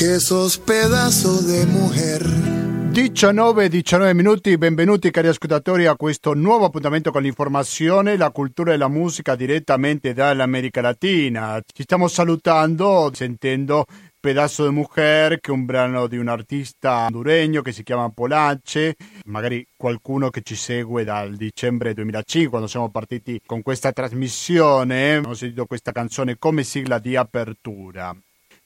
que sos pedazo de mujer. 19-19 minuti, benvenuti cari ascoltatori a questo nuovo appuntamento con l'informazione, la cultura e la musica direttamente dall'America Latina. Ci stiamo salutando sentendo Pedazo de Mujer, che è un brano di un artista honduregno che si chiama Polace, magari qualcuno che ci segue dal dicembre 2005 quando siamo partiti con questa trasmissione, abbiamo sentito questa canzone come sigla di apertura.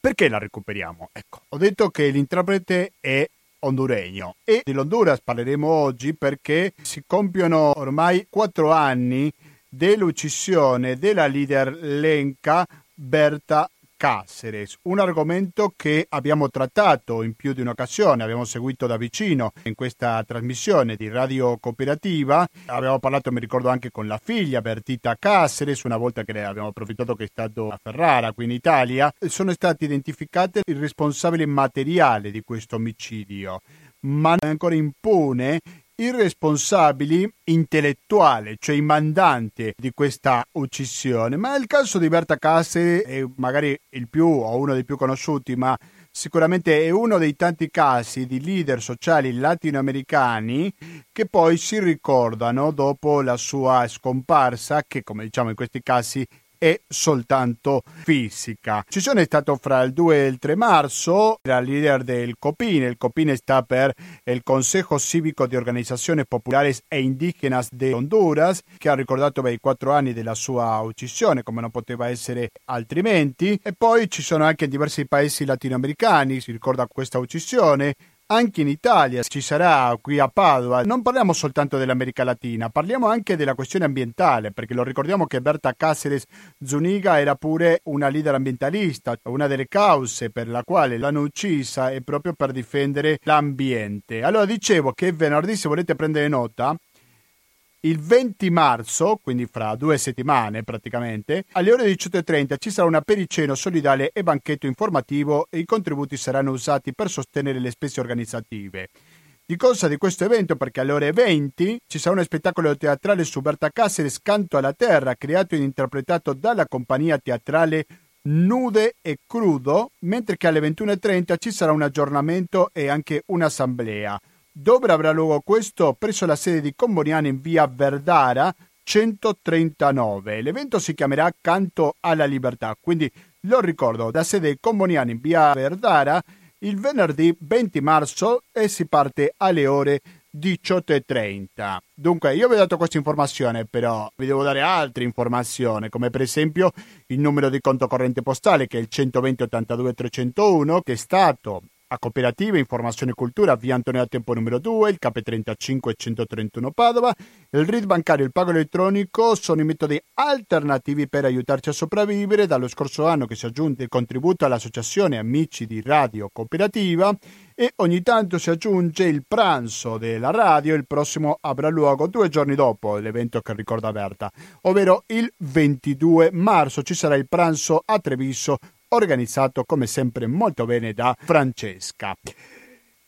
Perché la recuperiamo? Ecco, ho detto che l'interprete è honduregno e dell'Honduras parleremo oggi perché si compiono ormai quattro anni dell'uccisione della leader lenca Berta Cáceres, un argomento che abbiamo trattato in più di un'occasione, abbiamo seguito da vicino in questa trasmissione di Radio Cooperativa, abbiamo parlato, mi ricordo, anche con la figlia Bertita Cáceres, una volta che ne abbiamo approfittato che è stato a Ferrara, qui in Italia, sono stati identificati il responsabile materiale di questo omicidio, ma ancora impune i responsabili intellettuali, cioè i mandanti di questa uccisione. Ma il caso di Berta Case è magari il più o uno dei più conosciuti, ma sicuramente è uno dei tanti casi di leader sociali latinoamericani che poi si ricordano dopo la sua scomparsa, che come diciamo in questi casi è soltanto fisica. Ci sono stato fra il 2 e il 3 marzo la leader del COPINE, il COPINE sta per il Consejo Cívico di Organizzazioni Populares e Indigenas de Honduras, che ha ricordato beh, i quattro anni della sua uccisione, come non poteva essere altrimenti, e poi ci sono anche diversi paesi latinoamericani, si ricorda questa uccisione, anche in Italia ci sarà qui a Padova. Non parliamo soltanto dell'America Latina, parliamo anche della questione ambientale, perché lo ricordiamo che Berta Cáceres Zuniga era pure una leader ambientalista. Una delle cause per la quale l'hanno uccisa è proprio per difendere l'ambiente. Allora dicevo che venerdì, se volete prendere nota, il 20 marzo, quindi fra due settimane praticamente, alle ore 18.30 ci sarà un periceno solidale e banchetto informativo e i contributi saranno usati per sostenere le spese organizzative. Di cosa di questo evento? Perché alle ore 20 ci sarà uno spettacolo teatrale su Berta Cáceres Canto alla Terra, creato e interpretato dalla compagnia teatrale Nude e Crudo, mentre che alle 21.30 ci sarà un aggiornamento e anche un'assemblea. Dove avrà luogo questo? Presso la sede di Comboniano in via Verdara 139. L'evento si chiamerà Canto alla Libertà, quindi lo ricordo, da sede Comboniano in via Verdara il venerdì 20 marzo e si parte alle ore 18.30. Dunque, io vi ho dato questa informazione, però vi devo dare altre informazioni, come per esempio il numero di conto corrente postale che è il 120 82 301, che è stato a Cooperativa Informazione e Cultura, via Antonio Tempo numero 2, il KP35 131 Padova. Il RID bancario e il pago elettronico sono i metodi alternativi per aiutarci a sopravvivere. Dallo scorso anno che si è aggiunto il contributo all'Associazione Amici di Radio Cooperativa e ogni tanto si aggiunge il pranzo della radio. Il prossimo avrà luogo due giorni dopo l'evento che ricorda Berta, ovvero il 22 marzo ci sarà il pranzo a Treviso organizzato come sempre molto bene da Francesca.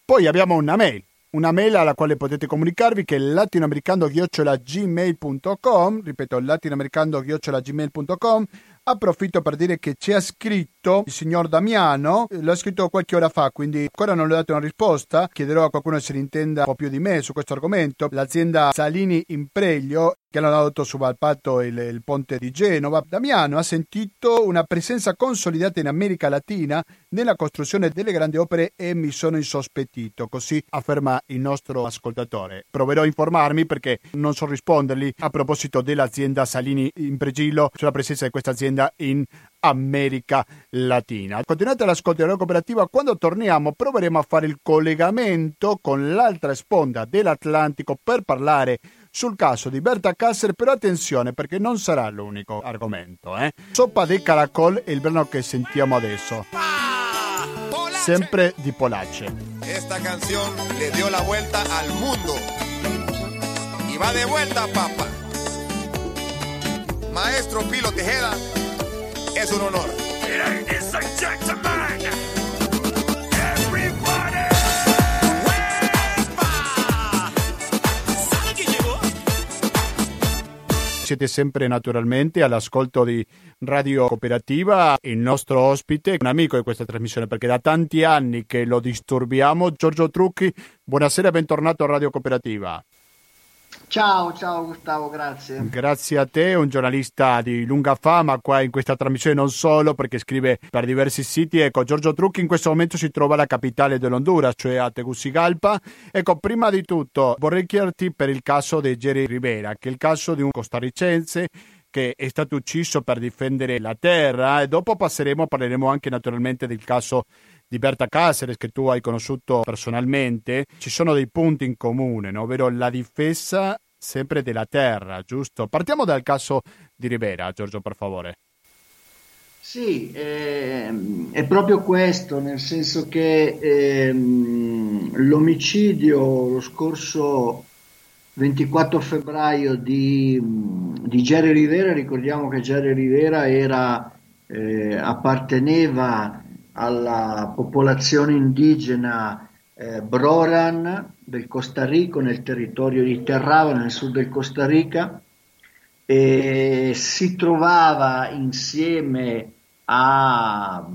Poi abbiamo una mail, una mail alla quale potete comunicarvi che è latinoamericando-gmail.com, ripeto latinoamericando-gmail.com, approfitto per dire che ci ha scritto il signor Damiano, l'ha scritto qualche ora fa, quindi ancora non le ho dato una risposta, chiederò a qualcuno se ne intenda un po' più di me su questo argomento, l'azienda Salini Impreglio che hanno dato su Valpato il, il, ponte di Genova, Damiano ha sentito una presenza consolidata in America Latina nella costruzione delle grandi opere e mi sono insospettito, così afferma il nostro ascoltatore. Proverò a informarmi perché non so rispondergli a proposito dell'azienda Salini Impregillo sulla presenza di questa azienda in America Latina. Continuate l'ascolto della cooperativa, quando torniamo proveremo a fare il collegamento con l'altra sponda dell'Atlantico per parlare sul caso di Berta Kasser, però attenzione perché non sarà l'unico argomento. Eh? Soppa de Caracol è il brano che sentiamo adesso. Sempre di Polace. Esta canción le dio la vuelta al mundo. Y va de vuelta, papá. Maestro Pilo Tejeda, es un honor. Ladies and gentlemen. Siete sempre naturalmente all'ascolto di Radio Cooperativa. Il nostro ospite, un amico di questa trasmissione, perché da tanti anni che lo disturbiamo, Giorgio Trucchi. Buonasera e bentornato a Radio Cooperativa. Ciao, ciao Gustavo, grazie. Grazie a te, un giornalista di lunga fama qua in questa trasmissione non solo perché scrive per diversi siti. Ecco, Giorgio Trucchi in questo momento si trova alla capitale dell'Honduras, cioè a Tegucigalpa. Ecco, prima di tutto vorrei chiederti per il caso di Jerry Rivera, che è il caso di un costarricense che è stato ucciso per difendere la terra e dopo passeremo, parleremo anche naturalmente del caso di Berta Caceres che tu hai conosciuto personalmente, ci sono dei punti in comune, no? ovvero la difesa sempre della terra, giusto? Partiamo dal caso di Rivera, Giorgio, per favore. Sì, eh, è proprio questo, nel senso che eh, l'omicidio lo scorso 24 febbraio di, di Jerry Rivera, ricordiamo che Jerry Rivera era, eh, apparteneva alla popolazione indigena eh, Broran del Costa Rica, nel territorio di Terrava, nel sud del Costa Rica, e si trovava insieme a,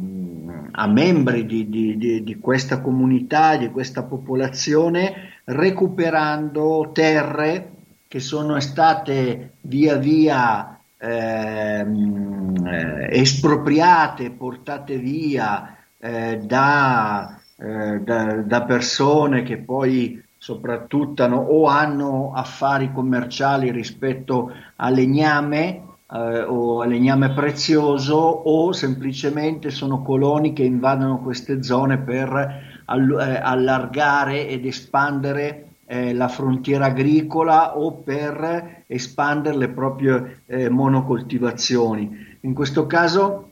a membri di, di, di, di, questa comunità, di questa popolazione, recuperando terre che sono state via via ehm, eh, espropriate, portate via eh, da, eh, da, da, persone che poi soprattutto hanno, o hanno affari commerciali rispetto al legname eh, o al legname prezioso o semplicemente sono coloni che invadono queste zone per eh, allargare ed espandere eh, la frontiera agricola o per espandere le proprie eh, monocoltivazioni. In questo caso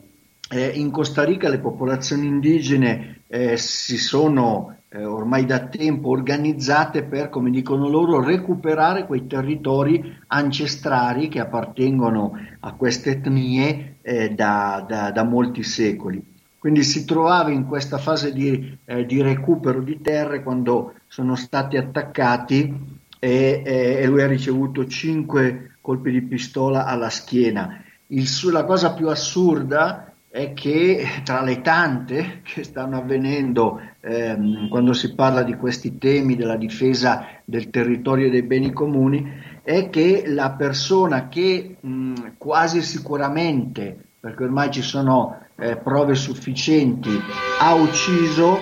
eh, in Costa Rica le popolazioni indigene eh, si sono eh, ormai da tempo organizzate per, come dicono loro, recuperare quei territori ancestrali che appartengono a queste etnie eh, da, da, da molti secoli. Quindi si trovava in questa fase di, eh, di recupero di terre quando sono stati attaccati e, e, lui ha ricevuto 5 colpi di pistola alla schiena. Il, la cosa più assurda è che tra le tante che stanno avvenendo ehm, quando si parla di questi temi della difesa del territorio e dei beni comuni è che la persona che mh, quasi sicuramente, perché ormai ci sono eh, prove sufficienti, ha ucciso,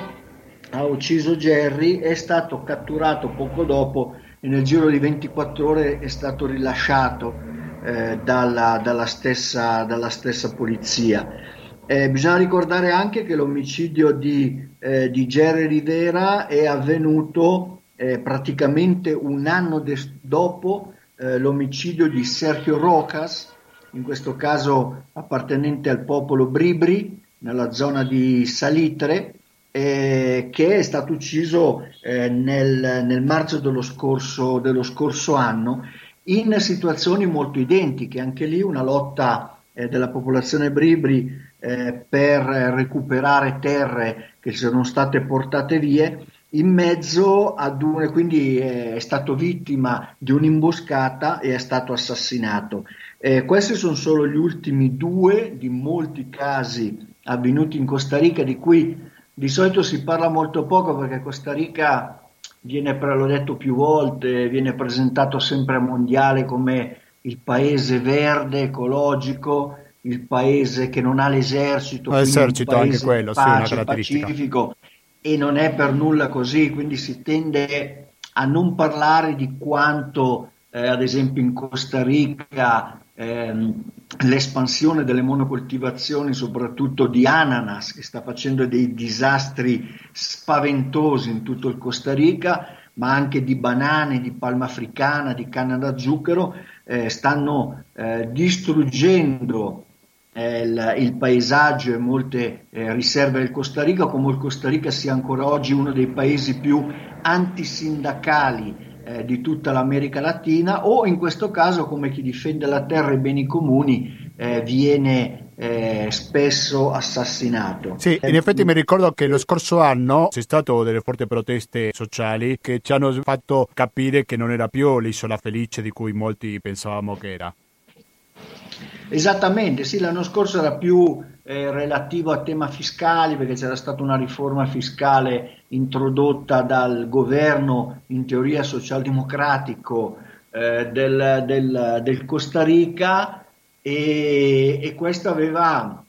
ha ucciso Jerry, è stato catturato poco dopo e nel giro di 24 ore è stato rilasciato eh, dalla, dalla, stessa, dalla, stessa, polizia. Eh, bisogna ricordare anche che l'omicidio di, eh, di Jerry Rivera è avvenuto eh, praticamente un anno de- dopo eh, l'omicidio di Sergio Rocas, in questo caso appartenente al popolo Bribri, nella zona di Salitre, eh, che è stato ucciso eh, nel, nel, marzo dello scorso, dello scorso, anno in situazioni molto identiche, anche lì una lotta eh, della popolazione Bribri eh, per recuperare terre che sono state portate via in mezzo ad un, quindi è stato vittima di un'imboscata e è stato assassinato. Eh, questi sono solo gli ultimi due di molti casi avvenuti in Costa Rica, di cui di solito si parla molto poco perché Costa Rica viene, l'ho detto più volte, viene presentato sempre a mondiale come il paese verde, ecologico, il paese che non ha l'esercito, l'esercito anche quello, pace, sì, una pacifico e non è per nulla così, quindi si tende a non parlare di quanto eh, ad esempio in Costa Rica ehm, l'espansione delle monocoltivazioni, soprattutto di ananas, che sta facendo dei disastri spaventosi in tutto il Costa Rica, ma anche di banane, di palma africana, di canna da zucchero, eh, stanno eh, distruggendo eh, il, il, paesaggio e molte eh, riserve del Costa Rica, come il Costa Rica sia ancora oggi uno dei paesi più antisindacali eh, di tutta l'America Latina o in questo caso come chi difende la terra e i beni comuni eh, viene eh, spesso assassinato. Sì, in effetti mi ricordo che lo scorso anno c'è stato delle forti proteste sociali che ci hanno fatto capire che non era più l'isola felice di cui molti pensavamo che era. Esattamente, sì, l'anno scorso era più eh, relativo a tema fiscali perché c'era stata una riforma fiscale introdotta dal governo in teoria socialdemocratico eh, del, del, del, Costa Rica e, e questo aveva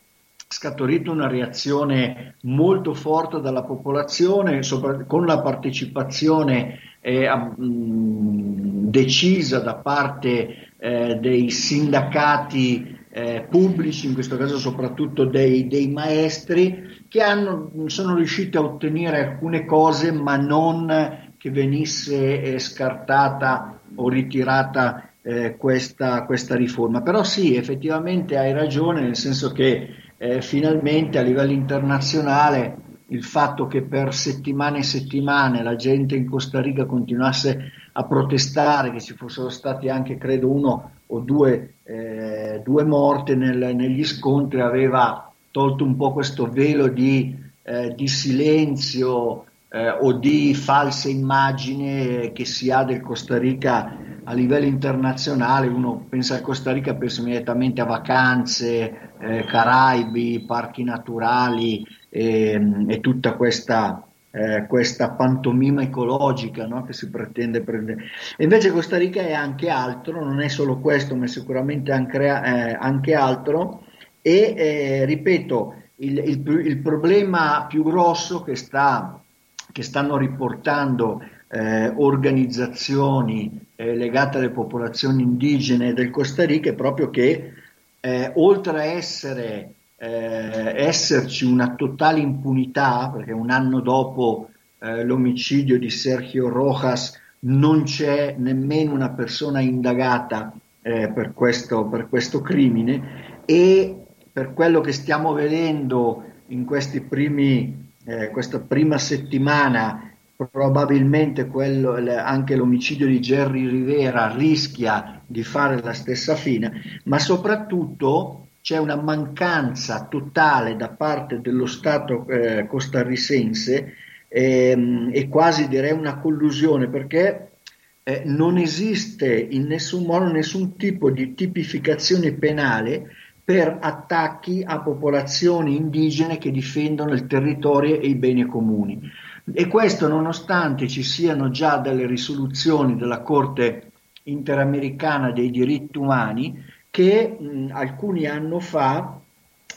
scaturito una reazione molto forte dalla popolazione sopra, con la partecipazione eh, mh, decisa da parte eh, dei sindacati eh, pubblici, in questo caso soprattutto dei, dei maestri, che hanno, sono riusciti a ottenere alcune cose ma non che venisse eh, scartata o ritirata eh, questa, questa, riforma. Però sì, effettivamente hai ragione, nel senso che eh, finalmente a livello internazionale il fatto che per settimane e settimane la gente in Costa Rica continuasse a protestare, che ci fossero stati anche, credo, uno o due, eh, due morte nel, negli scontri, aveva tolto un po' questo velo di, eh, di silenzio eh, o di falsa immagine che si ha del Costa Rica a livello internazionale. Uno pensa al Costa Rica, pensa immediatamente a vacanze, eh, Caraibi, parchi naturali ehm, e tutta questa eh, questa pantomima ecologica no? che si pretende prendere. Invece Costa Rica è anche altro, non è solo questo, ma è sicuramente anche, eh, anche altro. E eh, ripeto, il, il, il, problema più grosso che, sta, che stanno riportando eh, organizzazioni eh, legate alle popolazioni indigene del Costa Rica è proprio che eh, oltre a essere eh, esserci una totale impunità, perché un anno dopo eh, l'omicidio di Sergio Rojas non c'è nemmeno una persona indagata eh, per, questo, per questo crimine. E per quello che stiamo vedendo in questi primi, eh, questa prima settimana probabilmente quello, anche l'omicidio di Jerry Rivera rischia di fare la stessa fine, ma soprattutto c'è una mancanza totale da parte dello Stato eh, costarricense ehm, e quasi direi una collusione perché eh, non esiste in nessun modo nessun tipo di tipificazione penale per attacchi a popolazioni indigene che difendono il territorio e i beni comuni. E questo nonostante ci siano già delle risoluzioni della Corte interamericana dei diritti umani che mh, alcuni anni fa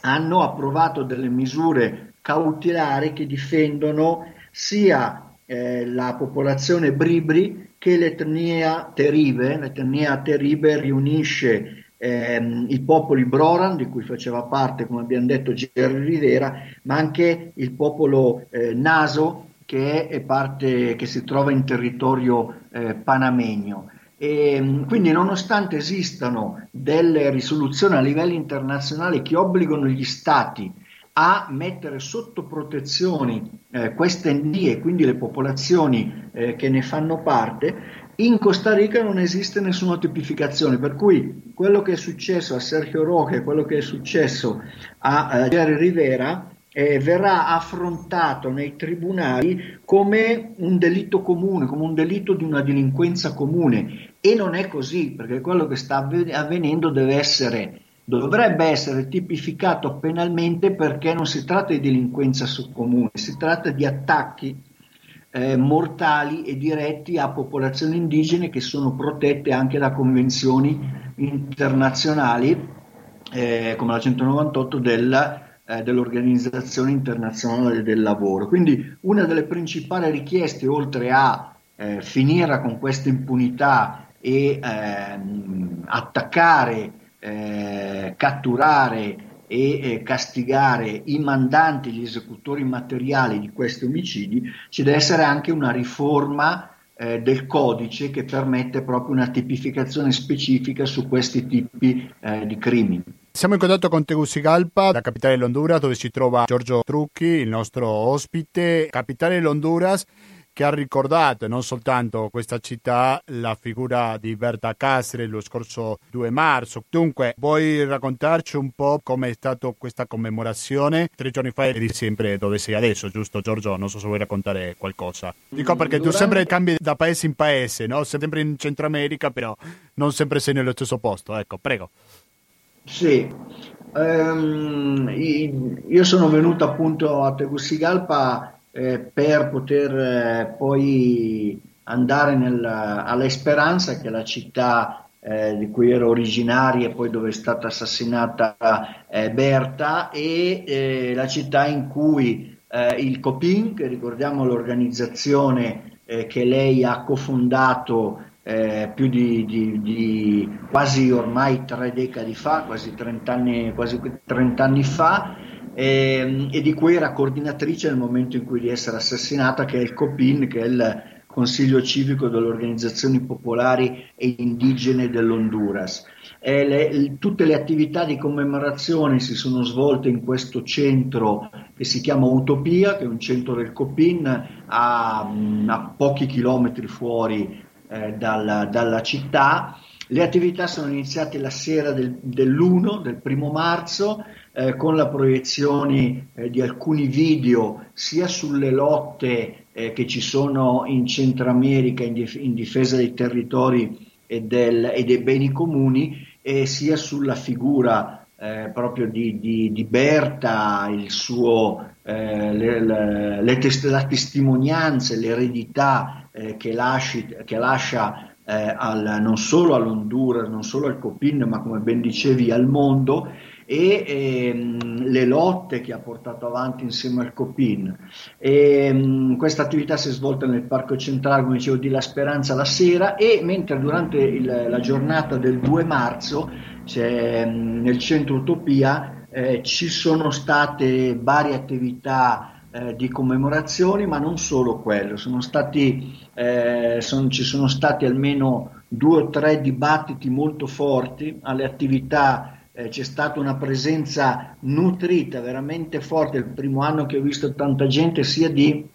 hanno approvato delle misure cautelari che difendono sia eh, la popolazione Bribri che l'etnia Teribe. L'etnia Teribe riunisce ehm, i popoli Broran, di cui faceva parte, come abbiamo detto, Gerry Rivera, ma anche il popolo eh, Naso, che parte che si trova in territorio eh, panamegno. E, ehm, quindi nonostante esistano delle risoluzioni a livello internazionale che obbligano gli stati a mettere sotto protezione eh, queste etnie, quindi le popolazioni eh, che ne fanno parte, in Costa Rica non esiste nessuna tipificazione, per cui quello che è successo a Sergio Roque e quello che è successo a, a Jerry Rivera eh, verrà affrontato nei tribunali come un delitto comune, come un delitto di una delinquenza comune. E non è così perché quello che sta avvenendo deve essere, dovrebbe essere tipificato penalmente perché non si tratta di delinquenza comune, si tratta di attacchi eh, mortali e diretti a popolazioni indigene che sono protette anche da convenzioni internazionali eh, come la 198 del eh, dell'Organizzazione Internazionale del Lavoro. Quindi una delle principali richieste, oltre a eh, finire con questa impunità e ehm, attaccare, eh, catturare e castigare i mandanti, gli esecutori materiali di questi omicidi, ci deve essere anche una riforma eh, del codice che permette proprio una tipificazione specifica su questi tipi eh, di crimini. Siamo in contatto con Tegucigalpa, la capitale dell'Honduras, dove si trova Giorgio Trucchi, il nostro ospite, capitale dell'Honduras che ha ricordato non soltanto questa città la figura di Berta Cáceres lo scorso 2 marzo. Dunque, vuoi raccontarci un po' come è stata questa commemorazione? Tre giorni fa eri sempre dove sei adesso, giusto Giorgio? Non so se vuoi raccontare qualcosa. Dico perché tu sempre cambi da paese in paese, no? Sempre in Centro America, però non sempre sei nello stesso posto. Ecco, prego. Sì, um, io sono venuto appunto a Tegucigalpa eh, per poter eh, poi andare nel, alla Esperanza, che è la città eh, di cui ero originaria e poi dove è stata assassinata eh, Berta, e eh, la città in cui eh, il COPIN, che ricordiamo l'organizzazione che lei ha cofondato eh, più di, di, di, quasi ormai tre decadi fa, quasi 30 anni, quasi 30 anni fa, eh, e di cui era coordinatrice nel momento in cui di essere assassinata, che è il COPIN, che è il Consiglio Civico delle Organizzazioni Popolari e Indigene dell'Honduras. Eh, le, tutte le attività di commemorazione si sono svolte in questo centro che si chiama Utopia, che è un centro del COPIN a, a pochi chilometri fuori eh, dalla, dalla, città. Le attività sono iniziate la sera del, dell'1, del primo marzo, eh, con la proiezione eh, di alcuni video sia sulle lotte eh, che ci sono in Centro America in, dif- in difesa dei territori e, del, e, dei beni comuni, sia sulla figura eh, proprio di, di, di, Berta, il suo, eh, le, le, le tes- la testimonianza, l'eredità eh, che, lasci, che, lascia eh, al, non solo all'Honduras, non solo al Copin, ma come ben dicevi al mondo e ehm, le lotte che ha portato avanti insieme al Copin. Ehm, questa attività si è svolta nel Parco Centrale, come dicevo, di La Speranza la sera e mentre durante il, la giornata del 2 marzo ehm, nel centro Utopia eh, ci sono state varie attività eh, di commemorazioni, ma non solo quello, sono stati, eh, son, ci sono stati almeno due o tre dibattiti molto forti alle attività. Eh, c'è stata una presenza nutrita, veramente forte, il primo anno che ho visto tanta gente, sia di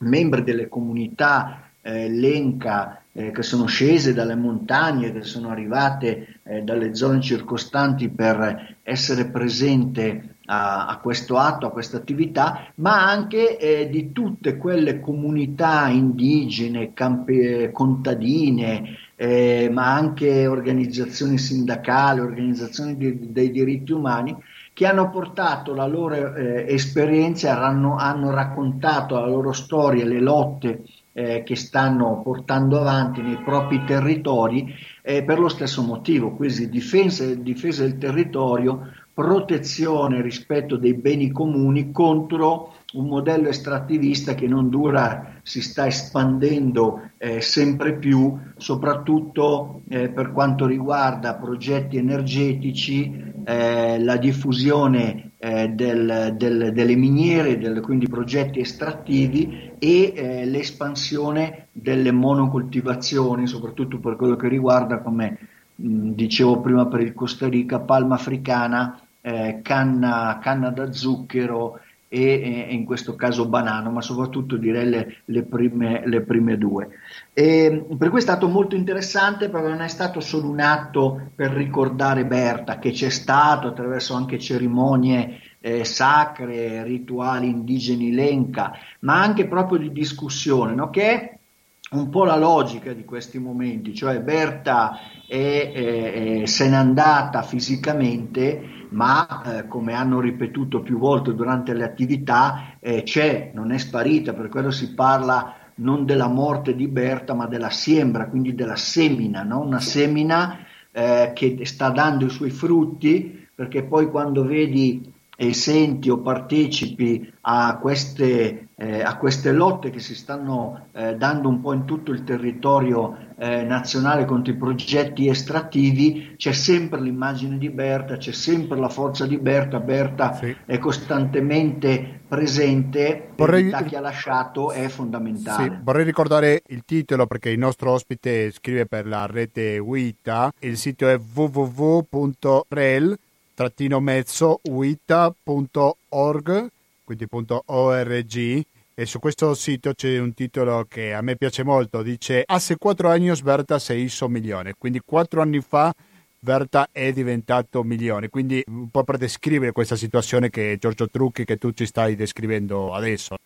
membri delle comunità eh, Lenca eh, che sono scese dalle montagne, che sono arrivate eh, dalle zone circostanti per essere presente a, a questo atto, a questa attività, ma anche eh, di tutte quelle comunità indigene, campi, contadine, eh, ma anche organizzazioni sindacali, organizzazioni di, dei diritti umani, che hanno portato la loro eh, esperienza, hanno, hanno, raccontato la loro storia, le lotte eh, che stanno portando avanti nei propri territori eh, per lo stesso motivo, quindi difesa, difesa del territorio protezione rispetto dei beni comuni contro un modello estrattivista che non dura, si sta espandendo eh, sempre più, soprattutto eh, per quanto riguarda progetti energetici, eh, la diffusione eh, del, del, delle miniere, del, quindi progetti estrattivi e eh, l'espansione delle monocoltivazioni, soprattutto per quello che riguarda, come mh, dicevo prima per il Costa Rica, palma africana eh, canna, canna, da zucchero e, e, in questo caso banano, ma soprattutto direi le, le, prime, le prime, due. E per cui è stato molto interessante perché non è stato solo un atto per ricordare Berta, che c'è stato attraverso anche cerimonie eh, sacre, rituali indigeni lenca, ma anche proprio di discussione, no? che è un po' la logica di questi momenti, cioè Berta è, è, se n'è andata fisicamente, ma eh, come hanno ripetuto più volte durante le attività, eh, c'è, non è sparita, per quello si parla non della morte di Berta, ma della siembra, quindi della semina, no? una semina eh, che sta dando i suoi frutti, perché poi quando vedi e senti o partecipi a queste, eh, a queste lotte che si stanno eh, dando un po' in tutto il territorio eh, nazionale contro i progetti estrattivi, c'è sempre l'immagine di Berta, c'è sempre la forza di Berta, Berta sì. è costantemente presente, vorrei... che ha lasciato è fondamentale. Sì, vorrei ricordare il titolo perché il nostro ospite scrive per la rete WITA, il sito è www.rel mezzo wita.org, quindi .org, e su questo sito c'è un titolo che a me piace molto, dice Hace quattro anni Berta se hizo milione, quindi quattro anni fa Berta è diventato milione, quindi un po' per descrivere questa situazione che Giorgio Trucchi, che tu ci stai descrivendo adesso.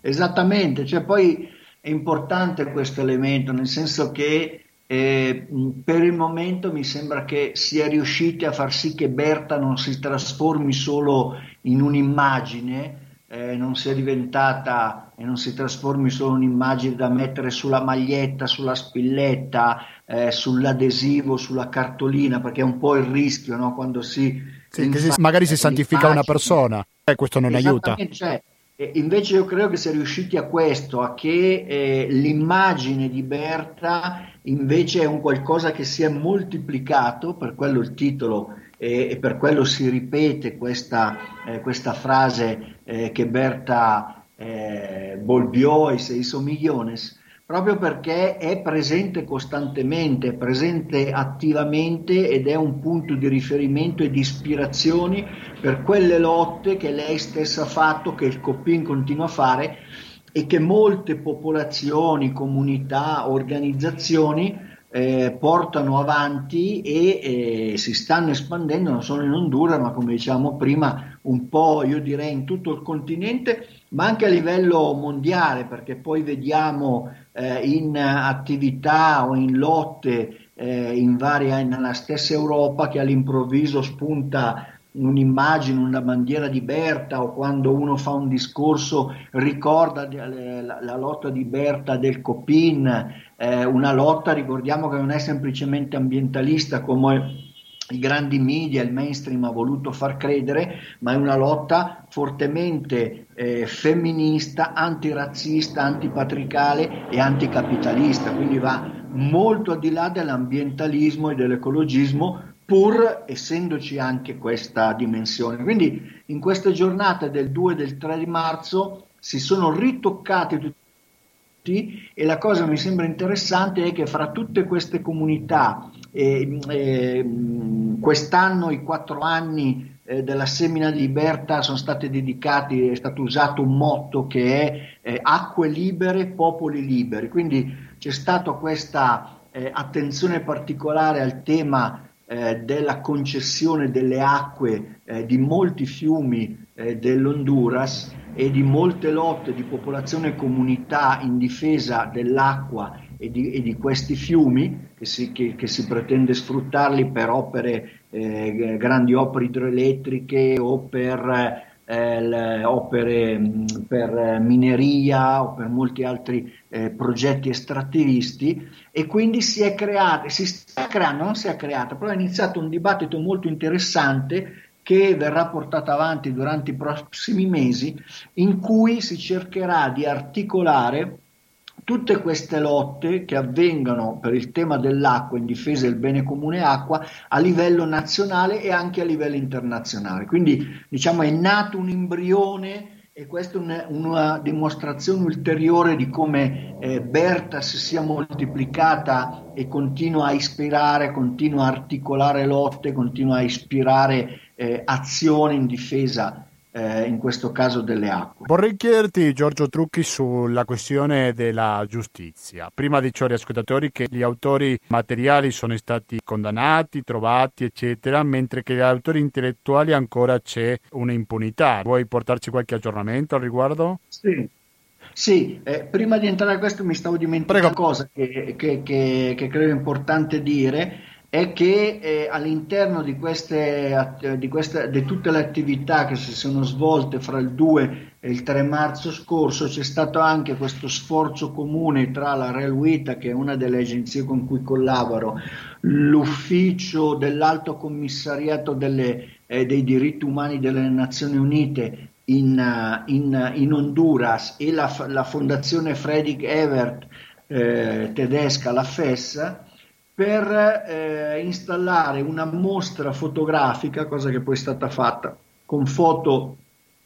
Esattamente, cioè poi è importante questo elemento, nel senso che e per il momento mi sembra che si è riusciti a far sì che Berta non si trasformi solo in un'immagine, eh, non sia diventata e non si trasformi solo in un'immagine da mettere sulla maglietta, sulla spilletta, eh, sull'adesivo, sulla cartolina, perché è un po' il rischio no? quando si... Sì, si magari si santifica una persona e eh, questo non aiuta. Cioè, invece io credo che si è riusciti a questo, a che eh, l'immagine di Berta invece è un qualcosa che si è moltiplicato, per quello il titolo e, e per quello si ripete questa, eh, questa frase eh, che Berta eh, volvió ai 6 millones, proprio perché è presente costantemente, è presente attivamente ed è un punto di riferimento e di ispirazione per quelle lotte che lei stessa ha fatto, che il Copin continua a fare e che molte popolazioni, comunità, organizzazioni eh, portano avanti e eh, si stanno espandendo non solo in Honduras, ma come dicevamo prima, un po' io direi in tutto il continente, ma anche a livello mondiale, perché poi vediamo eh, in attività o in lotte eh, in varia, nella stessa Europa che all'improvviso spunta un'immagine, una bandiera di Berta o quando uno fa un discorso ricorda la, la lotta di Berta del Copin, eh, una lotta, ricordiamo che non è semplicemente ambientalista come i grandi media, il mainstream ha voluto far credere, ma è una lotta fortemente eh, femminista, antirazzista, antipatricale e anticapitalista, quindi va molto al di là dell'ambientalismo e dell'ecologismo, pur essendoci anche questa dimensione. Quindi in queste giornate del 2 e del 3 di marzo si sono ritoccati tutti e la cosa mi sembra interessante è che fra tutte queste comunità, eh, eh, quest'anno i quattro anni eh, della semina di libertà sono stati dedicati, è stato usato un motto che è eh, acque libere, popoli liberi, quindi c'è stata questa eh, attenzione particolare al tema eh, della concessione delle acque eh, di molti fiumi eh, dell'Honduras e di molte lotte di popolazione e comunità in difesa dell'acqua e di, e di questi fiumi che si, che, che si, pretende sfruttarli per opere, eh, grandi opere idroelettriche o per eh, opere per mineria o per molti altri eh, progetti estrattivisti. E quindi si è creata, si sta creando, non si è creata, però è iniziato un dibattito molto interessante che verrà portato avanti durante i prossimi mesi in cui si cercherà di articolare tutte queste lotte che avvengono per il tema dell'acqua in difesa del bene comune acqua a livello nazionale e anche a livello internazionale. Quindi diciamo è nato un embrione e questa è una, dimostrazione ulteriore di come eh, Berta si sia moltiplicata e continua a ispirare, continua a articolare lotte, continua a ispirare eh, azioni in difesa eh, in questo caso delle acque. Vorrei chiederti, Giorgio Trucchi, sulla questione della giustizia. Prima dicevo agli ascoltatori che gli autori materiali sono stati condannati, trovati, eccetera, mentre che gli autori intellettuali ancora c'è un'impunità. Vuoi portarci qualche aggiornamento al riguardo? Sì. Sì, eh, prima di entrare a questo mi stavo dimenticando una cosa che, che, che, che credo importante dire è che eh, all'interno di, queste, di, queste, di tutte le attività che si sono svolte fra il 2 e il 3 marzo scorso c'è stato anche questo sforzo comune tra la Realuita, che è una delle agenzie con cui collaboro, l'ufficio dell'Alto Commissariato delle, eh, dei diritti umani delle Nazioni Unite in, in, in Honduras e la, la Fondazione Fredrik Evert eh, tedesca, la FES, per eh, installare una mostra fotografica, cosa che poi è stata fatta con foto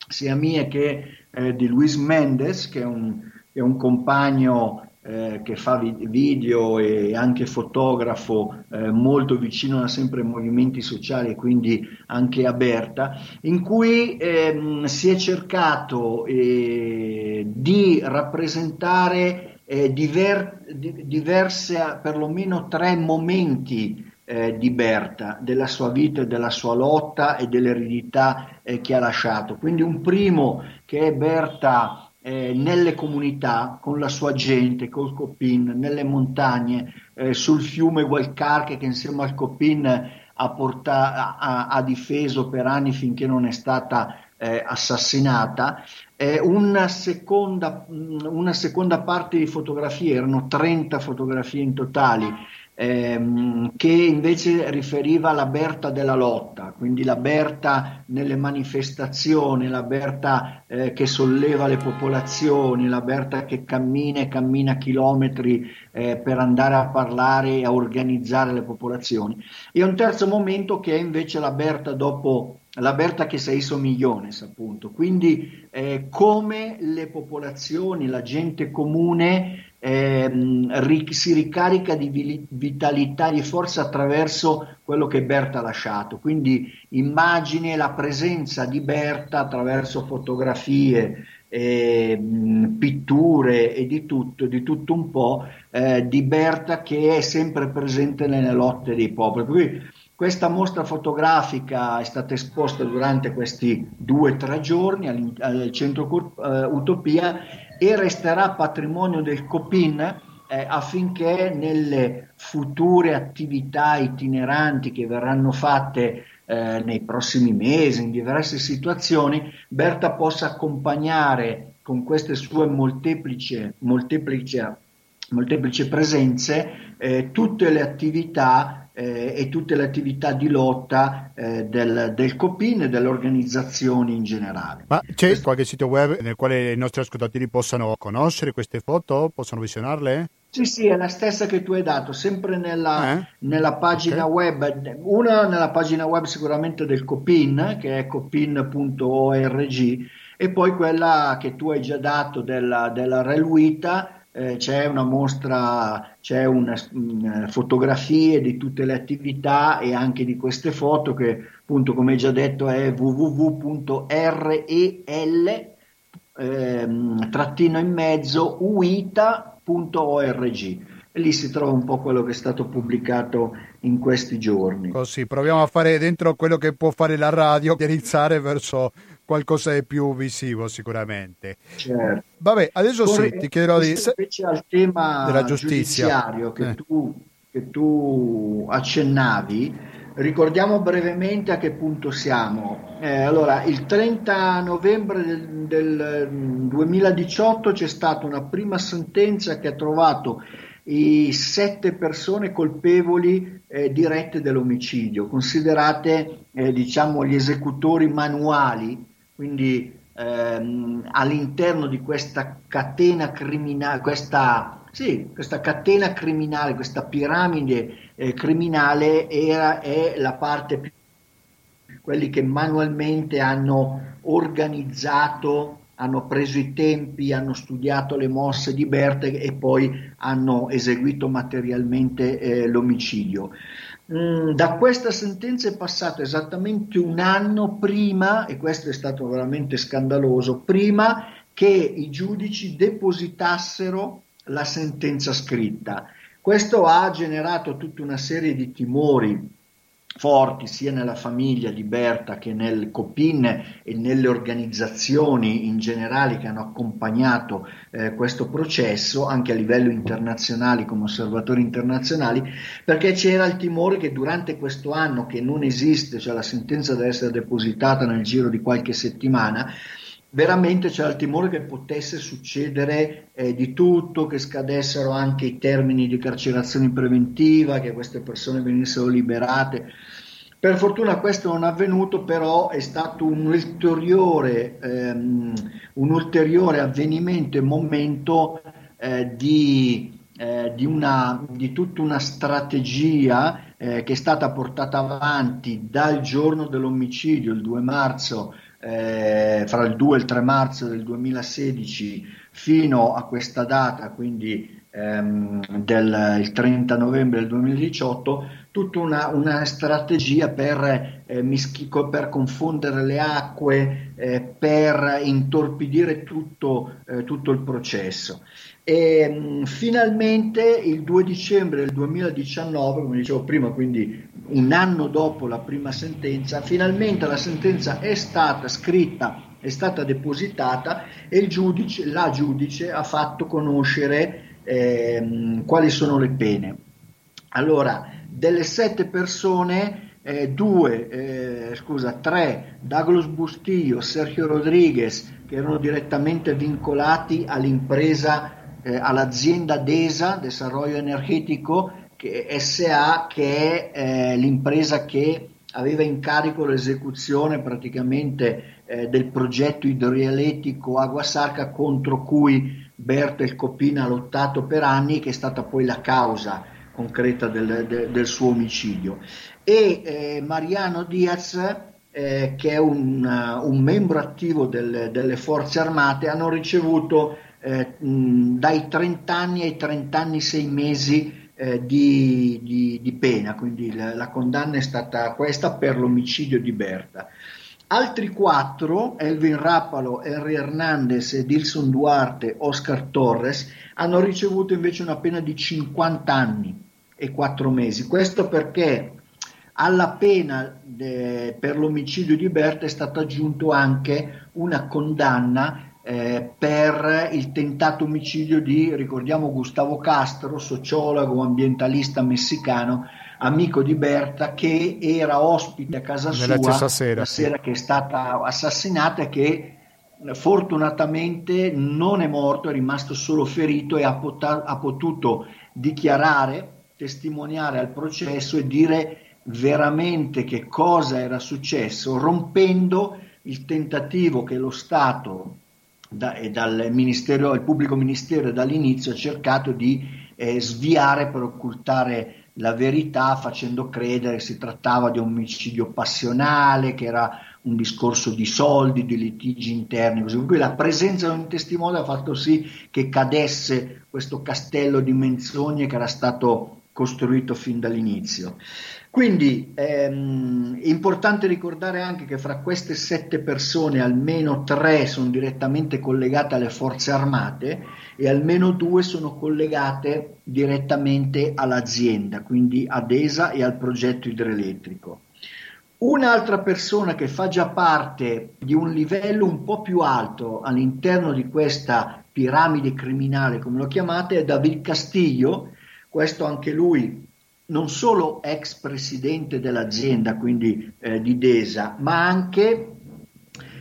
sia mie che eh, di Luis Mendes, che è un, è un compagno eh, che fa video e anche fotografo eh, molto vicino a sempre ai movimenti sociali e quindi anche aperta, in cui ehm, si è cercato eh, di rappresentare eh, diver, di, diverse, perlomeno tre momenti eh, di Berta, della sua vita e della sua lotta e dell'eredità eh, che ha lasciato. Quindi un primo che è Berta eh, nelle comunità, con la sua gente, col Copin, nelle montagne, eh, sul fiume Gualcarche che insieme al Copin ha, porta- ha, ha, difeso per anni finché non è stata eh, assassinata. Una seconda, una seconda parte di fotografie, erano 30 fotografie in totali, ehm, che invece riferiva alla Berta della lotta, quindi la Berta nelle manifestazioni, la Berta eh, che solleva le popolazioni, la Berta che cammina e cammina chilometri eh, per andare a parlare e a organizzare le popolazioni. E un terzo momento che è invece la Berta dopo la Berta che se hizo appunto, quindi eh, come le popolazioni, la gente comune eh, si ricarica di vitalità, di forza attraverso quello che Berta ha lasciato. Quindi immagine la presenza di Berta attraverso fotografie, eh, pitture e di tutto, di tutto un po' eh, di Berta che è sempre presente nelle lotte dei popoli. Quindi, questa mostra fotografica è stata esposta durante questi due o tre giorni al, al centro uh, Utopia e resterà patrimonio del COPIN eh, affinché nelle future attività itineranti che verranno fatte eh, nei prossimi mesi, in diverse situazioni, Berta possa accompagnare con queste sue molteplici, molteplici, molteplici presenze eh, tutte le attività eh, e tutte le attività di lotta eh, del, del COPIN e delle organizzazioni in generale. Ma c'è qualche sito web nel quale i nostri ascoltatori possano conoscere queste foto, possano visionarle? Sì, sì, è la stessa che tu hai dato, sempre nella, eh? nella pagina okay. web, una nella pagina web sicuramente del COPIN, che è copin.org, e poi quella che tu hai già dato della, della Reluita, eh, c'è una mostra, c'è una mh, fotografie di tutte le attività e anche di queste foto che appunto come già detto è www.rel ehm, e lì si trova un po' quello che è stato pubblicato in questi giorni. Così, proviamo a fare dentro quello che può fare la radio, indirizzare verso qualcosa di più visivo sicuramente. Certo. Vabbè, adesso Corre, sì, ti chiederò di... Invece al tema della giustizia che, eh. tu, che tu accennavi, ricordiamo brevemente a che punto siamo. Eh, allora, il 30 novembre del, del 2018 c'è stata una prima sentenza che ha trovato i sette persone colpevoli eh, dirette dell'omicidio, considerate eh, diciamo gli esecutori manuali quindi ehm, all'interno di questa catena criminale, questa, sì, questa catena criminale, questa piramide eh, criminale era, è la parte più quelli che manualmente hanno organizzato, hanno preso i tempi, hanno studiato le mosse di Berte e poi hanno eseguito materialmente eh, l'omicidio. Mm, da questa sentenza è passato esattamente un anno prima, e questo è stato veramente scandaloso, prima che i giudici depositassero la sentenza scritta. Questo ha generato tutta una serie di timori forti sia nella famiglia di Berta che nel COPIN e nelle organizzazioni in generale che hanno accompagnato eh, questo processo anche a livello internazionale come osservatori internazionali perché c'era il timore che durante questo anno che non esiste, cioè la sentenza deve essere depositata nel giro di qualche settimana, veramente c'era il timore che potesse succedere eh, di tutto, che scadessero anche i termini di carcerazione preventiva, che queste persone venissero liberate. Per fortuna questo non è avvenuto, però è stato un ulteriore, ehm, un ulteriore avvenimento e momento eh, di, eh, di, una, di, tutta una strategia eh, che è stata portata avanti dal giorno dell'omicidio, il 2 marzo eh, fra il 2 e il 3 marzo del 2016 fino a questa data, quindi ehm, del 30 novembre del 2018, tutta una, una strategia per, eh, mischico, per, confondere le acque, eh, per intorpidire tutto, eh, tutto il processo. E mh, mm, finalmente il 2 dicembre del 2019, come dicevo prima, quindi un anno dopo la prima sentenza, finalmente la sentenza è stata scritta è stata depositata e giudice, la giudice ha fatto conoscere ehm, quali sono le pene. Allora, delle sette persone, eh, due, eh, scusa, tre, Douglas Bustillo, Sergio Rodriguez, che erano direttamente vincolati all'impresa, eh, all'azienda DESA, Desarrollo Energetico che, SA, che è eh, l'impresa che aveva in carico l'esecuzione praticamente eh, del progetto idroelettrico Aguasarca contro cui Berta El Copina ha lottato per anni, che è stata poi la causa concreta del, del, del suo omicidio. E eh, Mariano Diaz, eh, che è un, uh, un membro attivo del, delle forze armate, hanno ricevuto eh, mh, dai 30 anni ai 30 anni e 6 mesi eh, di, di, di, pena, quindi la, la, condanna è stata questa per l'omicidio di Berta. Altri quattro, Elvin Rappalo, Henry Hernandez, Edilson Duarte, Oscar Torres, hanno ricevuto invece una pena di 50 anni e 4 mesi. Questo perché alla pena de, per l'omicidio di Berta è stata aggiunto anche una condanna eh, per il tentato omicidio di, ricordiamo, Gustavo Castro, sociologo, ambientalista messicano, amico di Berta, che era ospite a casa Nella sua sera, la sera che è stata assassinata e che fortunatamente non è morto, è rimasto solo ferito e ha, pot- ha potuto dichiarare, testimoniare al processo e dire veramente che cosa era successo, rompendo il tentativo che lo Stato da, e dal il pubblico ministero dall'inizio ha cercato di eh, sviare per occultare la verità facendo credere che si trattava di un omicidio passionale, che era un discorso di soldi, di litigi interni, così. Quindi la presenza di un testimone ha fatto sì che cadesse questo castello di menzogne che era stato costruito fin dall'inizio. Quindi ehm, è importante ricordare anche che fra queste sette persone almeno tre sono direttamente collegate alle forze armate e almeno due sono collegate direttamente all'azienda, quindi ad ESA e al progetto idroelettrico. Un'altra persona che fa già parte di un livello un po' più alto all'interno di questa piramide criminale, come lo chiamate, è David Castiglio, questo anche lui non solo ex presidente dell'azienda, quindi eh, di Desa, ma anche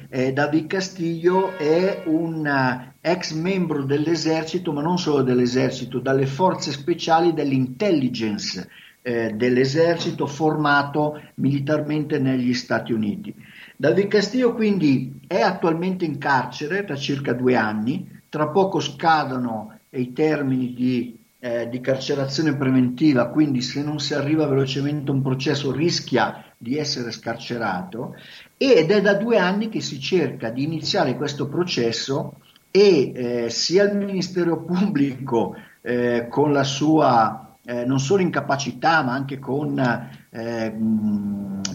eh, David Castiglio è un uh, ex membro dell'esercito, ma non solo dell'esercito, dalle forze speciali dell'intelligence eh, dell'esercito formato militarmente negli Stati Uniti. David Castiglio quindi è attualmente in carcere da circa due anni, tra poco scadono i termini di eh, di carcerazione preventiva, quindi se non si arriva velocemente a un processo rischia di essere scarcerato ed è da due anni che si cerca di iniziare questo processo e eh, sia il Ministero Pubblico eh, con la sua eh, non solo incapacità ma anche con, eh,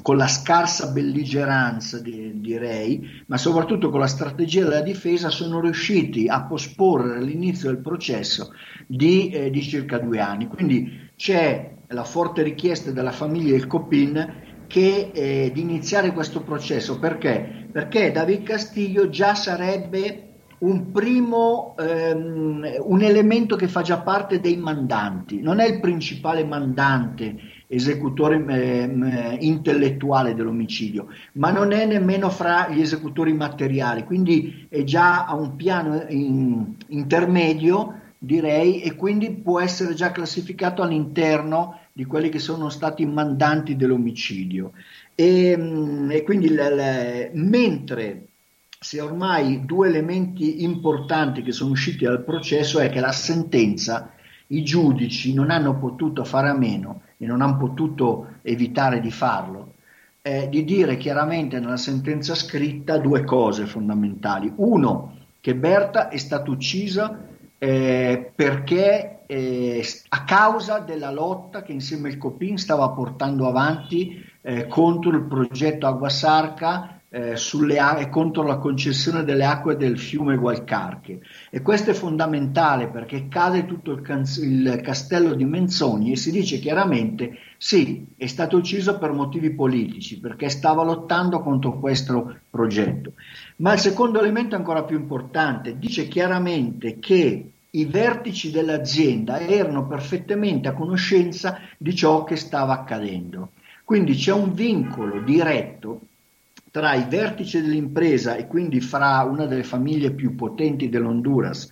con la scarsa belligeranza di, direi, ma soprattutto con la strategia della difesa sono riusciti a posporre l'inizio del processo di, eh, di circa due anni. Quindi c'è la forte richiesta della famiglia del Copin che, eh, di iniziare questo processo. Perché? Perché David Castiglio già sarebbe un primo ehm, un elemento che fa già parte dei mandanti, non è il principale mandante, esecutore ehm, intellettuale dell'omicidio, ma non è nemmeno fra gli esecutori materiali, quindi è già a un piano in, intermedio direi, e quindi può essere già classificato all'interno di quelli che sono stati mandanti dell'omicidio. E, mm, e quindi le, le, mentre se ormai due elementi importanti che sono usciti dal processo è che la sentenza, i giudici non hanno potuto fare a meno e non hanno potuto evitare di farlo, eh, di dire chiaramente nella sentenza scritta due cose fondamentali. Uno, che Berta è stata uccisa eh, perché eh, a causa della lotta che insieme al Copin stava portando avanti eh, contro il progetto Aguasarca eh, sulle, contro la concessione delle acque del fiume Gualcarche e questo è fondamentale perché cade tutto il, can- il castello di menzogne e si dice chiaramente sì, è stato ucciso per motivi politici perché stava lottando contro questo progetto. Ma il secondo elemento è ancora più importante, dice chiaramente che i vertici dell'azienda erano perfettamente a conoscenza di ciò che stava accadendo. Quindi c'è un vincolo diretto tra i vertici dell'impresa e quindi fra una delle famiglie più potenti dell'Honduras,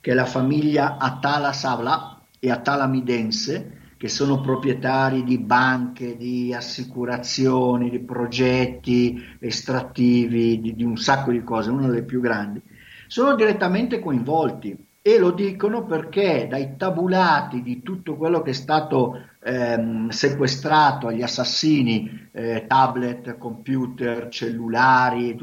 che è la famiglia Atala Savla e Atala Midense, che sono proprietari di banche, di assicurazioni, di progetti estrattivi, di, di un sacco di cose, una delle più grandi, sono direttamente coinvolti e lo dicono perché dai tabulati di tutto quello che è stato ehm, sequestrato agli assassini, eh, tablet, computer, cellulari,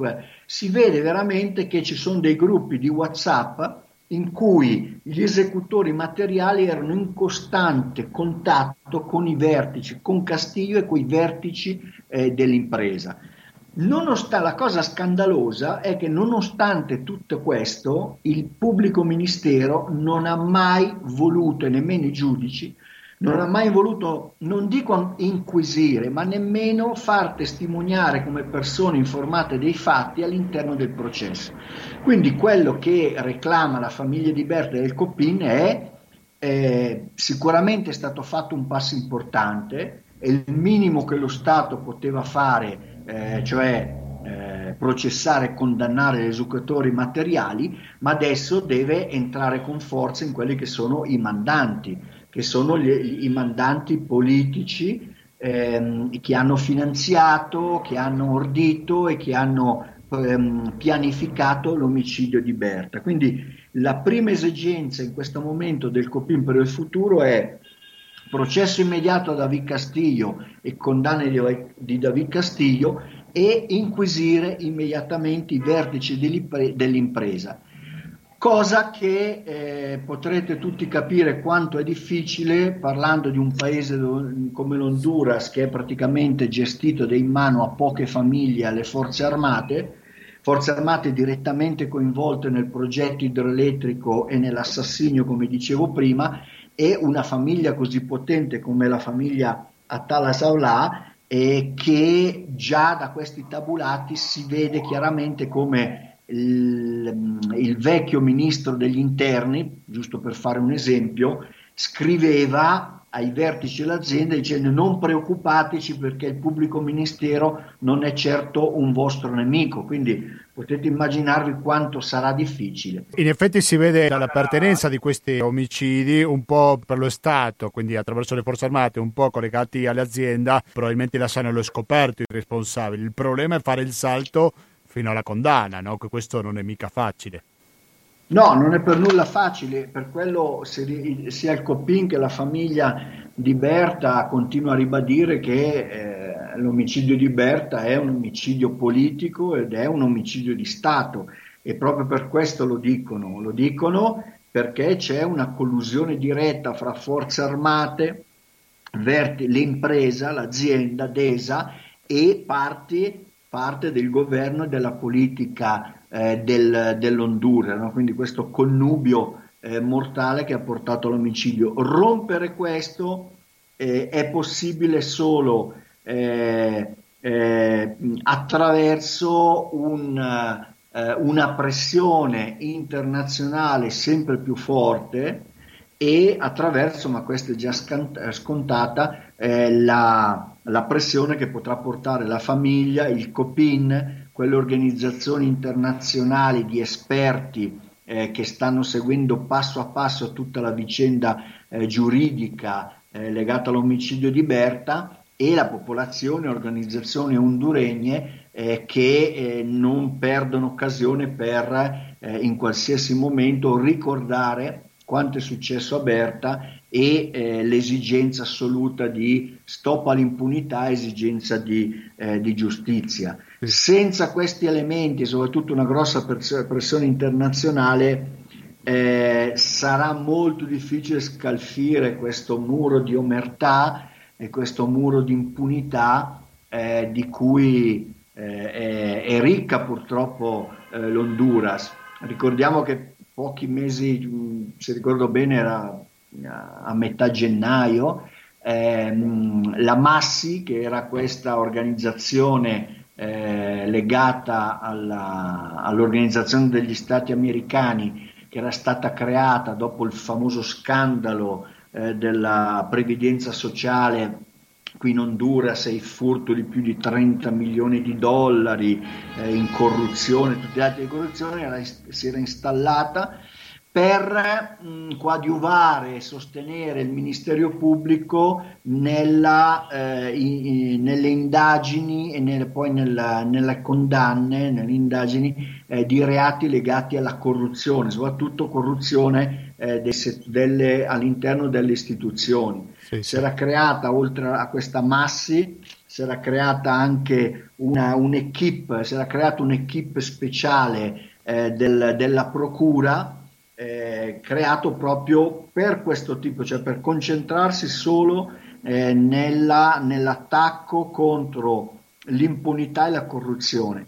si vede veramente che ci sono dei gruppi di WhatsApp in cui gli esecutori materiali erano in costante contatto con i vertici, con Castiglio e con i vertici eh, dell'impresa. Nonostante, la cosa scandalosa è che nonostante tutto questo il pubblico ministero non ha mai voluto, e nemmeno i giudici, non ha mai voluto, non dico inquisire, ma nemmeno far testimoniare come persone informate dei fatti all'interno del processo. Quindi quello che reclama la famiglia di Berta e del Copin è eh, sicuramente è stato fatto un passo importante, è il minimo che lo Stato poteva fare eh, cioè eh, processare e condannare gli esecutori materiali, ma adesso deve entrare con forza in quelli che sono i mandanti, che sono gli, i mandanti politici ehm, che hanno finanziato, che hanno ordito e che hanno ehm, pianificato l'omicidio di Berta. Quindi la prima esigenza in questo momento del COPIM per il futuro è processo immediato a David Castillo e condanne di David Castillo e inquisire immediatamente i vertici dell'impresa. Cosa che eh, potrete tutti capire quanto è difficile parlando di un paese come l'Honduras che è praticamente gestito in mano a poche famiglie alle forze armate, forze armate direttamente coinvolte nel progetto idroelettrico e nell'assassinio come dicevo prima e una famiglia così potente come la famiglia Atala Saulà e che già da questi tabulati si vede chiaramente come il, il vecchio ministro degli interni, giusto per fare un esempio, scriveva ai vertici dell'azienda dicendo non preoccupateci perché il pubblico ministero non è certo un vostro nemico, quindi potete immaginarvi quanto sarà difficile. In effetti si vede dall'appartenenza di questi omicidi un po' per lo Stato, quindi attraverso le forze armate, un po' collegati all'azienda, probabilmente lasciano scoperto i responsabili. Il problema è fare il salto fino alla condanna, no? che questo non è mica facile. No, non è per nulla facile, per quello sia il Coppin che la famiglia di Berta continua a ribadire che eh, l'omicidio di Berta è un omicidio politico ed è un omicidio di Stato e proprio per questo lo dicono, lo dicono perché c'è una collusione diretta fra forze armate, l'impresa, l'azienda, DESA e parti, parte del governo e della politica eh, del, dell'Honduras, no? quindi questo connubio eh, mortale che ha portato all'omicidio. Rompere questo eh, è possibile solo eh, eh, attraverso un, eh, una pressione internazionale sempre più forte e attraverso, ma questa è già scontata, la, la pressione che potrà portare la famiglia, il COPIN, quelle organizzazioni internazionali di esperti eh, che stanno seguendo passo a passo tutta la vicenda eh, giuridica eh, legata all'omicidio di Berta e la popolazione, organizzazioni honduregne eh, che eh, non perdono occasione per eh, in qualsiasi momento ricordare quanto è successo a Berta e eh, l'esigenza assoluta di stop all'impunità, esigenza di, eh, di, giustizia. Senza questi elementi, soprattutto una grossa pressione internazionale, eh, sarà molto difficile scalfire questo muro di omertà e questo muro di impunità eh, di cui eh, è, è, ricca purtroppo eh, l'Honduras. Ricordiamo che pochi mesi, se ricordo bene, era a metà gennaio, ehm, la Massi, che era questa organizzazione eh, legata alla, all'Organizzazione degli Stati Americani, che era stata creata dopo il famoso scandalo eh, della previdenza sociale qui in Honduras il furto di più di 30 milioni di dollari eh, in corruzione, tutti gli atti di corruzione, era, si era installata per mh, coadiuvare e sostenere il Ministero Pubblico nella, eh, in, nelle indagini e nelle, poi nella, nelle condanne, nelle indagini eh, di reati legati alla corruzione, soprattutto corruzione eh, dei, delle, all'interno delle istituzioni. Sì, si era creata, oltre a questa massi, si era creata anche una, un'equipe, si era creata un'equipe speciale eh, del, della Procura eh, creato proprio per questo tipo, cioè per concentrarsi solo eh, nella, nell'attacco contro l'impunità e la corruzione.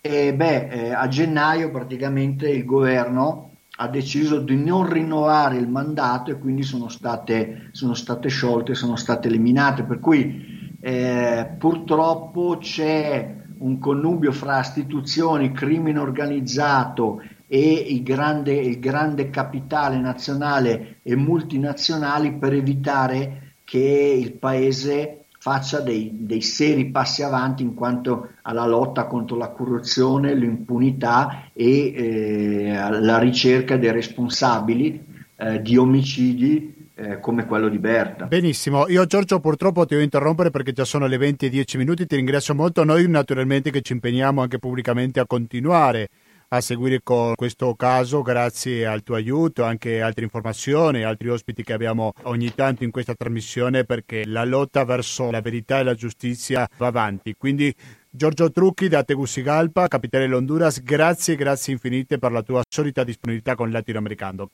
E beh, eh, a gennaio praticamente il governo ha deciso di non rinnovare il mandato e quindi sono state, sono state sciolte, sono state eliminate. Per cui eh, purtroppo c'è un connubio fra istituzioni, crimine organizzato e il grande, il grande capitale nazionale e multinazionali per evitare che il paese faccia dei, dei, seri passi avanti in quanto alla lotta contro la corruzione, l'impunità e eh, la ricerca dei responsabili eh, di omicidi eh, come quello di Berta. Benissimo, io Giorgio purtroppo ti devo interrompere perché già sono le 20 e 10 minuti, ti ringrazio molto, noi naturalmente che ci impegniamo anche pubblicamente a continuare a seguire con questo caso grazie al tuo aiuto, anche altre informazioni, altri ospiti che abbiamo ogni tanto in questa trasmissione perché la lotta verso la verità e la giustizia va avanti. Quindi Giorgio Trucchi da Tegucigalpa, capitale dell'Honduras, grazie, grazie infinite per la tua solita disponibilità con il latinoamericano.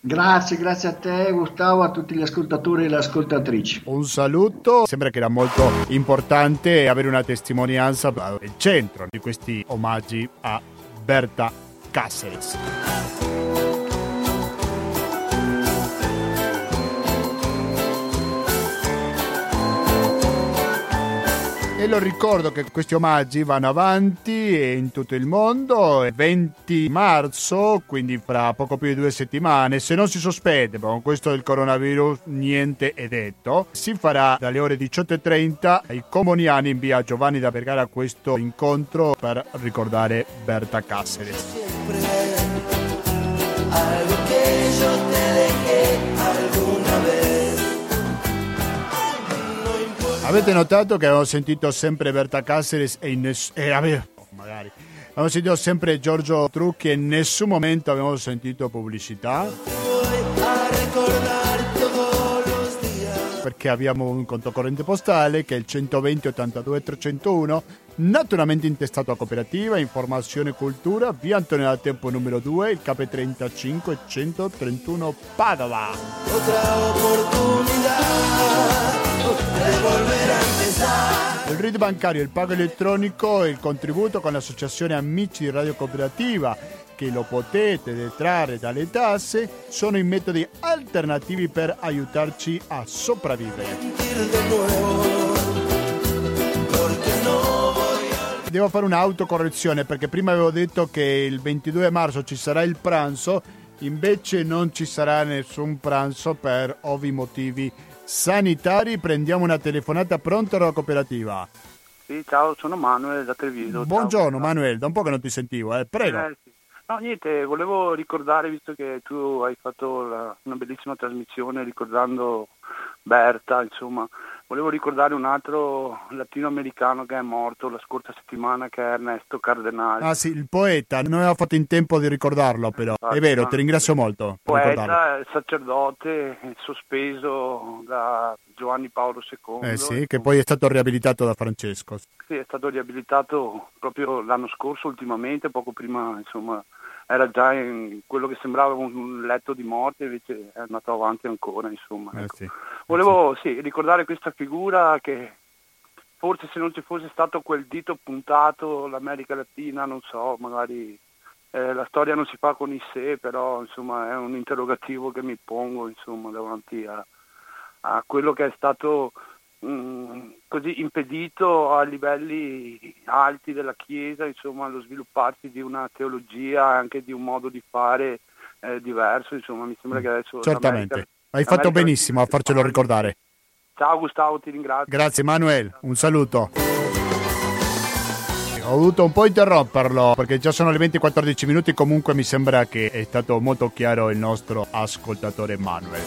Grazie, grazie a te Gustavo, a tutti gli ascoltatori e le ascoltatrici. Un saluto, sembra che era molto importante avere una testimonianza al centro di questi omaggi a Berta Cáceres. E lo ricordo che questi omaggi vanno avanti in tutto il mondo. Il 20 marzo, quindi fra poco più di due settimane, se non si sospende, con questo del coronavirus niente è detto, si farà dalle ore 18.30 ai Comuniani in via Giovanni da Vergara questo incontro per ricordare Berta Cáceres. Algo que yo te dejé alguna vez. Avete notato che avevo sentito sempre Berta Cáceres e ness- eh, avevo, oh, magari. Avevo sentito sempre Giorgio Trucchi e in nessun momento abbiamo sentito pubblicità. Perché abbiamo un conto corrente postale che è il 120 82 301, naturalmente intestato a cooperativa, informazione e cultura, via Antonio da Tempo numero 2, il KP35 131 Padova. Otra opportunità il RID bancario, il pago elettronico e il contributo con l'associazione Amici di Radio Cooperativa che lo potete detrarre dalle tasse sono i metodi alternativi per aiutarci a sopravvivere. Devo fare un'autocorrezione perché prima avevo detto che il 22 marzo ci sarà il pranzo, invece non ci sarà nessun pranzo per ovvi motivi sanitari. Prendiamo una telefonata pronta alla cooperativa. Sì, ciao, sono Manuel da Treviso. Buongiorno ciao. Manuel, da un po' che non ti sentivo, eh. prego. Eh, sì. No, niente, volevo ricordare, visto che tu hai fatto la, una bellissima trasmissione ricordando Berta, insomma, Volevo ricordare un altro latinoamericano che è morto la scorsa settimana, che è Ernesto Cardenali. Ah sì, il poeta, non aveva fatto in tempo di ricordarlo però. Esatto, è vero, ti ringrazio molto. Poeta, sacerdote, sospeso da Giovanni Paolo II. Eh sì, che poi è stato riabilitato da Francesco. Sì, è stato riabilitato proprio l'anno scorso, ultimamente, poco prima, insomma, era già in quello che sembrava un letto di morte, invece è andato avanti ancora, insomma. Eh ecco. sì, Volevo sì. Sì, ricordare questa figura che forse se non ci fosse stato quel dito puntato l'America Latina, non so, magari eh, la storia non si fa con i sé, però insomma è un interrogativo che mi pongo insomma, davanti a, a quello che è stato mh, mm, così impedito a livelli alti della Chiesa, insomma, lo svilupparsi di una teologia e anche di un modo di fare eh, diverso, insomma, mi sembra che adesso... Certamente, hai fatto benissimo a farcelo ricordare. Ciao Gustavo, ti ringrazio. Grazie Manuel, un saluto. Ho dovuto un po' interromperlo perché già sono le 20-14 minuti, comunque mi sembra che è stato molto chiaro il nostro ascoltatore Manuel.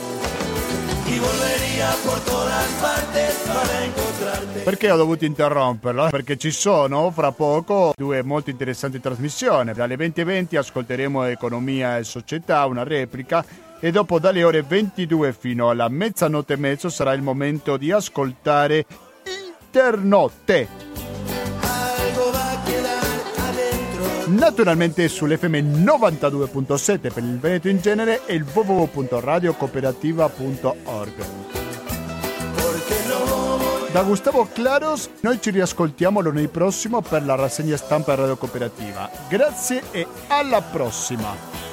Perché ho dovuto interromperlo? Perché ci sono fra poco due molto interessanti trasmissioni. Dalle 20.20 ascolteremo Economia e Società, una replica, e dopo dalle ore 22 fino alla mezzanotte e mezzo sarà il momento di ascoltare Internotte. naturalmente sull'FM 92.7 per il Veneto in genere e il www.radiocooperativa.org. Da Gustavo Claros, noi ci riascoltiamo lunedì prossimo per la rassegna stampa Radio Cooperativa. Grazie e alla prossima!